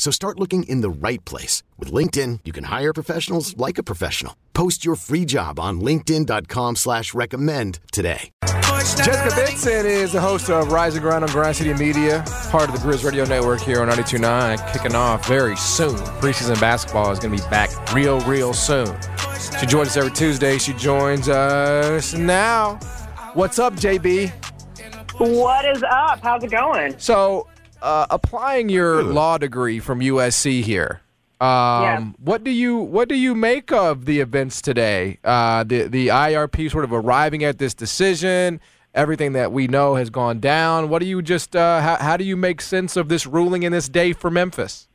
So start looking in the right place. With LinkedIn, you can hire professionals like a professional. Post your free job on linkedin.com slash recommend today. Jessica Benson is the host of Rise and Grind on Grind City Media, part of the Grizz Radio Network here on 92.9, kicking off very soon. Preseason basketball is going to be back real, real soon. She joins us every Tuesday. She joins us now. What's up, JB? What is up? How's it going? So, uh, applying your law degree from USC here. Um, Yeah. What do you what do you make of the events today? Uh, the the IARP sort of arriving at this decision. Everything that we know has gone down. What do you just uh, how, how do you make sense of this ruling in this day for Memphis?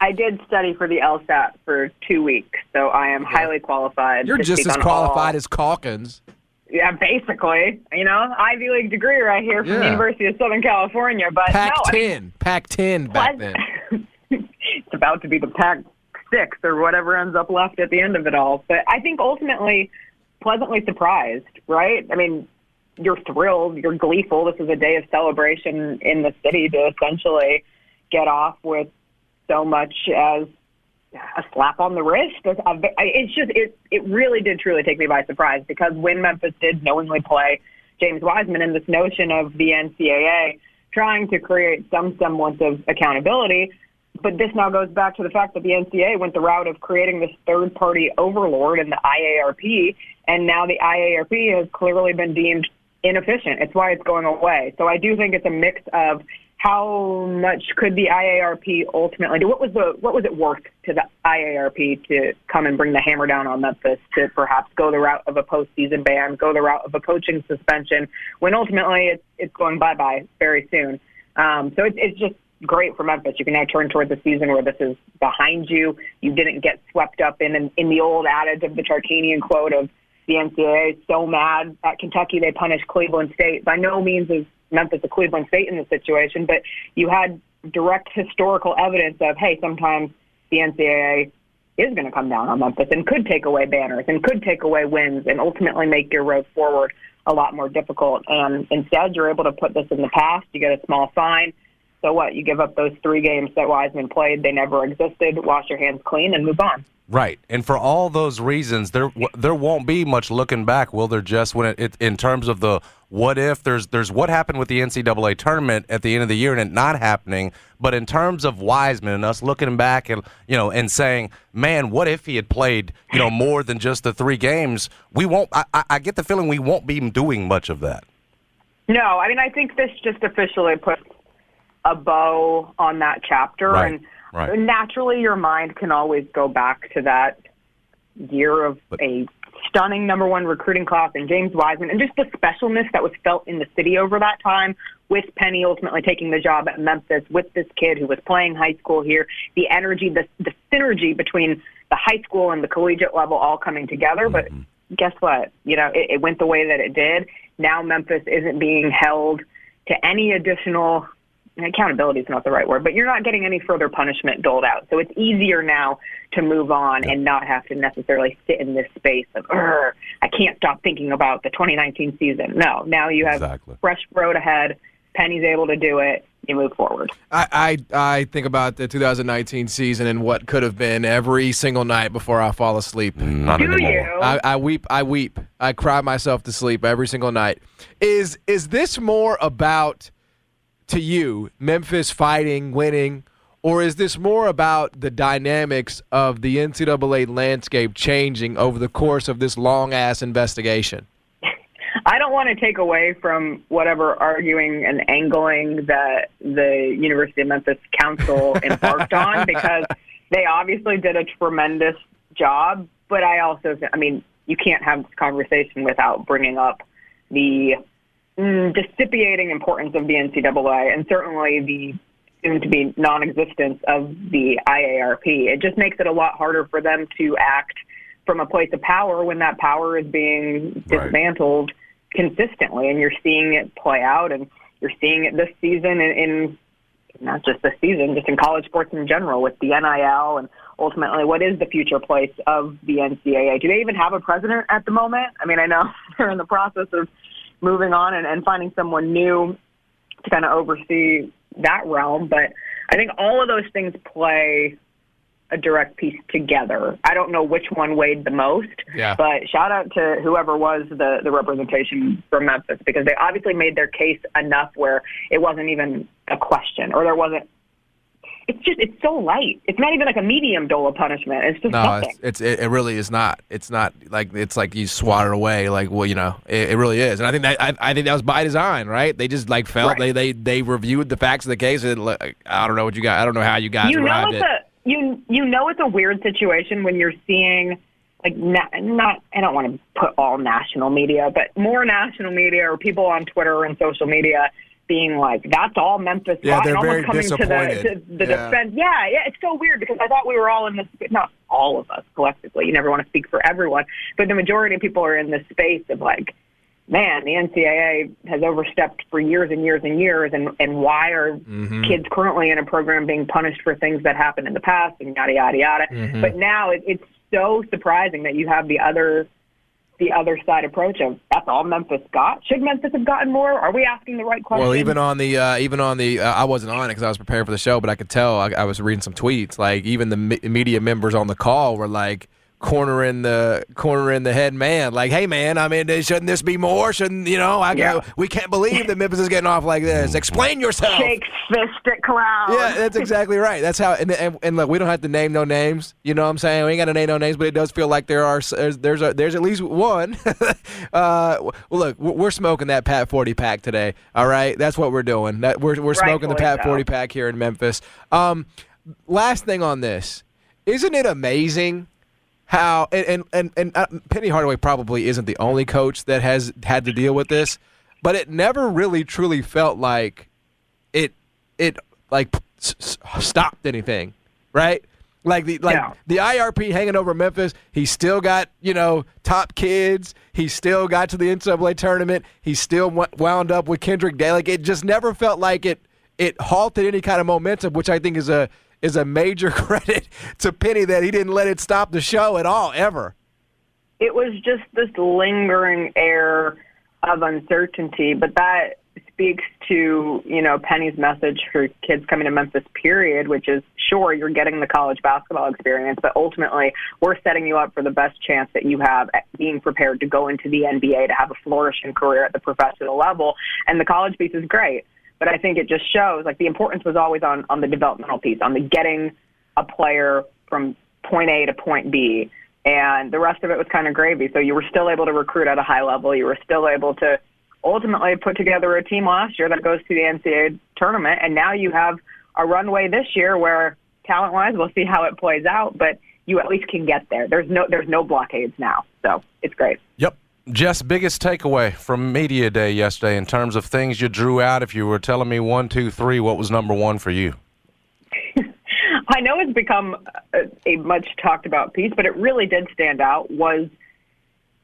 I did study for the LSAT for two weeks, so I am highly qualified. You're just as qualified all- as Calkins. Yeah, basically. You know, Ivy League degree right here from Yeah. the University of Southern California. But Pac no, I mean, Pac ten back then. it's about to be the Pac six or whatever ends up left at the end of it all. But I think ultimately pleasantly surprised, right? I mean, you're thrilled, you're gleeful. This is a day of celebration in the city to essentially get off with so much as a slap on the wrist. It's just it it really did truly take me by surprise because when Memphis did knowingly play James Wiseman and this notion of the NCAA trying to create some semblance of accountability, but this now goes back to the fact that the NCAA went the route of creating this third party overlord in the IARP, and now the IARP has clearly been deemed inefficient. It's why it's going away. So I do think it's a mix of how much could the IARP ultimately do? What was the what was it worth to the IARP to come and bring the hammer down on Memphis to perhaps go the route of a postseason ban, go the route of a coaching suspension, when ultimately it's it's going bye bye very soon. Um, so it's it's just great for Memphis. You can now turn toward the season where this is behind you. You didn't get swept up in in, in the old adage of the Tarkanian quote of the NCAA is so mad at Kentucky they punished Cleveland State. By no means is Memphis a Cleveland State in this situation, but you had direct historical evidence of, hey, sometimes the NCAA is going to come down on Memphis and could take away banners and could take away wins and ultimately make your road forward a lot more difficult. And instead, you're able to put this in the past. You get a small fine. So what? You give up those three games that Wiseman played. They never existed. Wash your hands clean and move on. Right, and for all those reasons, there there won't be much looking back, will there? Just when it, it in terms of the what if there's there's what happened with the NCAA tournament at the end of the year and it not happening, but in terms of Wiseman and us looking back and you know and saying, man, what if he had played you know more than just the three games? We won't. I, I- get the feeling we won't be doing much of that. No, I mean I think this just officially puts a bow on that chapter, Right, and right. naturally your mind can always go back to that year of a stunning number one recruiting class and James Wiseman, and just the specialness that was felt in the city over that time. With Penny ultimately taking the job at Memphis, with this kid who was playing high school here, the energy, the the synergy between the high school and the collegiate level all coming together. But mm-hmm. guess what? You know, it, it went the way that it did. Now Memphis isn't being held to any additional accountability is not the right word, but you're not getting any further punishment doled out. So it's easier now to move on and not have to necessarily sit in this space of, I can't stop thinking about the 2019 season. No, now you have Exactly. fresh road ahead. Penny's able to do it. You move forward. I, I I think about the 2019 season and what could have been every single night before I fall asleep. Not Do anymore. you? I, I weep. I weep. I cry myself to sleep every single night. Is is this more about to you Memphis fighting, winning, or is this more about the dynamics of the NCAA landscape changing over the course of this long ass investigation? I don't want to take away from whatever arguing and angling that the University of Memphis Counsel embarked on because they obviously did a tremendous job. But I also, I mean, you can't have this conversation without bringing up the mm, dissipating importance of the NCAA and certainly the soon to be non-existence of the IARP. It just makes it a lot harder for them to act from a place of power when that power is being Right. dismantled consistently, and you're seeing it play out, and you're seeing it this season in, in not just this season, just in college sports in general with the NIL and ultimately what is the future place of the NCAA. Do they even have a president at the moment? I mean, I know they're in the process of moving on and, and finding someone new to kind of oversee that realm, but I think all of those things play a direct piece together. I don't know which one weighed the most, Yeah. but shout out to whoever was the, the representation from Memphis because they obviously made their case enough where it wasn't even a question or there wasn't. It's just it's so light. It's not even like a medium dole of punishment. It's just No, nothing. it's, it's it, really is not. It's not like it's like you swat it away. Like well, you know, it, it really is. And I think that I, I think that was by design, right? They just like felt Right. they they they reviewed the facts of the case. And like, I don't know what you got. I don't know how you guys you know it's at. a you you know it's a weird situation when you're seeing like na- not I don't want to put all national media, but more national media or people on Twitter and social media being like, "That's all Memphis." Yeah, got," they're very coming to disappointed. the, to the Yeah. defense. Yeah, yeah, it's so weird because I thought we were all in this. Not all of us collectively. You never want to speak for everyone, but the majority of people are in this space of like. Man, the NCAA has overstepped for years and years and years, and, and why are Mm-hmm. kids currently in a program being punished for things that happened in the past and yada yada yada. Mm-hmm. But now it, it's so surprising that you have the other the other side approach of that's all Memphis got. Should Memphis have gotten more? Are we asking the right question? Well, even on the uh, even on the uh, I wasn't on it because I was preparing for the show, but I could tell I, I was reading some tweets. Like even the me- media members on the call were like cornering the cornering the head man. Like, hey man, I mean, shouldn't this be more? Shouldn't you know? I Yeah. we can't believe that Memphis is getting off like this. Explain yourself. Shake fist at clown. Yeah, that's exactly right. That's how. And, and, and look, we don't have to name no names. You know what I'm saying? We ain't got to name no names, but it does feel like there are there's there's, a, there's at least one. uh, well, look, we're smoking that Pat 40 pack today. All right, that's what we're doing. That we're we're smoking the Pat so. 40 pack here in Memphis. Um, last thing on this, isn't it amazing? How and and and, and uh, Penny Hardaway probably isn't the only coach that has had to deal with this, but it never really truly felt like it it like s- s- stopped anything, right? Like the like Yeah. the IARP hanging over Memphis. He still got you know top kids. He still got to the NCAA tournament. He still w- wound up with Kendric Davis. Like it just never felt like it it halted any kind of momentum, which I think is a is a major credit to Penny that he didn't let it stop the show at all ever. it was just this lingering air of uncertainty, but that speaks to, you know, Penny's message for kids coming to Memphis, period, which is sure, you're getting the college basketball experience, but ultimately, we're setting you up for the best chance that you have at being prepared to go into the NBA to have a flourishing career at the professional level. And the college piece is great. But I think it just shows like the importance was always on, on the developmental piece, on the getting a player from point A to point B and the rest of it was kind of gravy. So you were still able to recruit at a high level. You were still able to ultimately put together a team last year that goes to the NCAA tournament, and now you have a runway this year where talent-wise, we'll see how it plays out, but you at least can get there. There's no there's no blockades now, so it's great. Yep. Jess, biggest takeaway from Media Day yesterday in terms of things you drew out. If you were telling me one, two, three, what was number one for you? I know it's become a, a much talked about piece, but it really did stand out was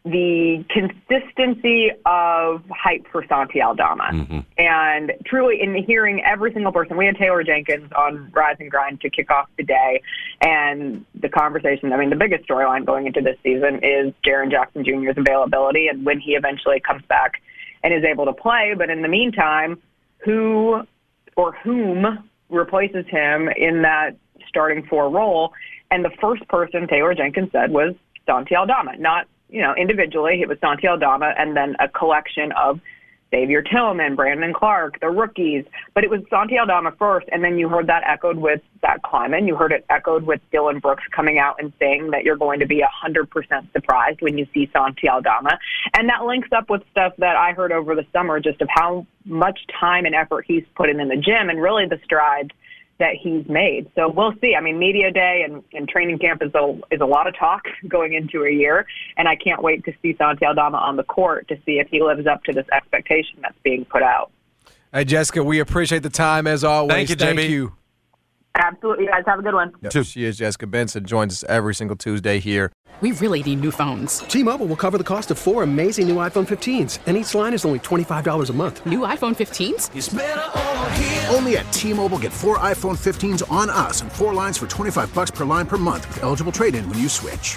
the consistency of hype for Santi Aldama. Mm-hmm. And truly, in hearing every single person, we had Taylor Jenkins on Rise and Grind to kick off the day. And the conversation, I mean, the biggest storyline going into this season is Jaren Jackson Jr.'s availability and when he eventually comes back and is able to play. But in the meantime, who or whom replaces him in that starting four role. And the first person Taylor Jenkins said was Santi Aldama, not, you know, individually. It was Santi Aldama and then a collection of Xavier Tillman, Brandon Clarke, the rookies. But it was Santi Aldama first, and then you heard that echoed with Zach Kleiman. You heard it echoed with Dillon Brooks coming out and saying that you're going to be 100% surprised when you see Santi Aldama. And that links up with stuff that I heard over the summer just of how much time and effort he's put in in the gym and really the strides that he's made. So we'll see. I mean, media day and, and training camp is a is a lot of talk going into a year, and I can't wait to see Santi Aldama on the court to see if he lives up to this expectation that's being put out. Hey, Jessica, we appreciate the time as always. Thank you, Jimmy. you. Absolutely, guys. Have a good one. Yep, She is Jessica Benson, joins us every single Tuesday here. We really need new phones. T-Mobile will cover the cost of four amazing new iPhone 15s, and each line is only $25 a month. New iPhone 15s? Only at T-Mobile get four iPhone 15s on us and four lines for 25 bucks per line per month with eligible trade-in when you switch.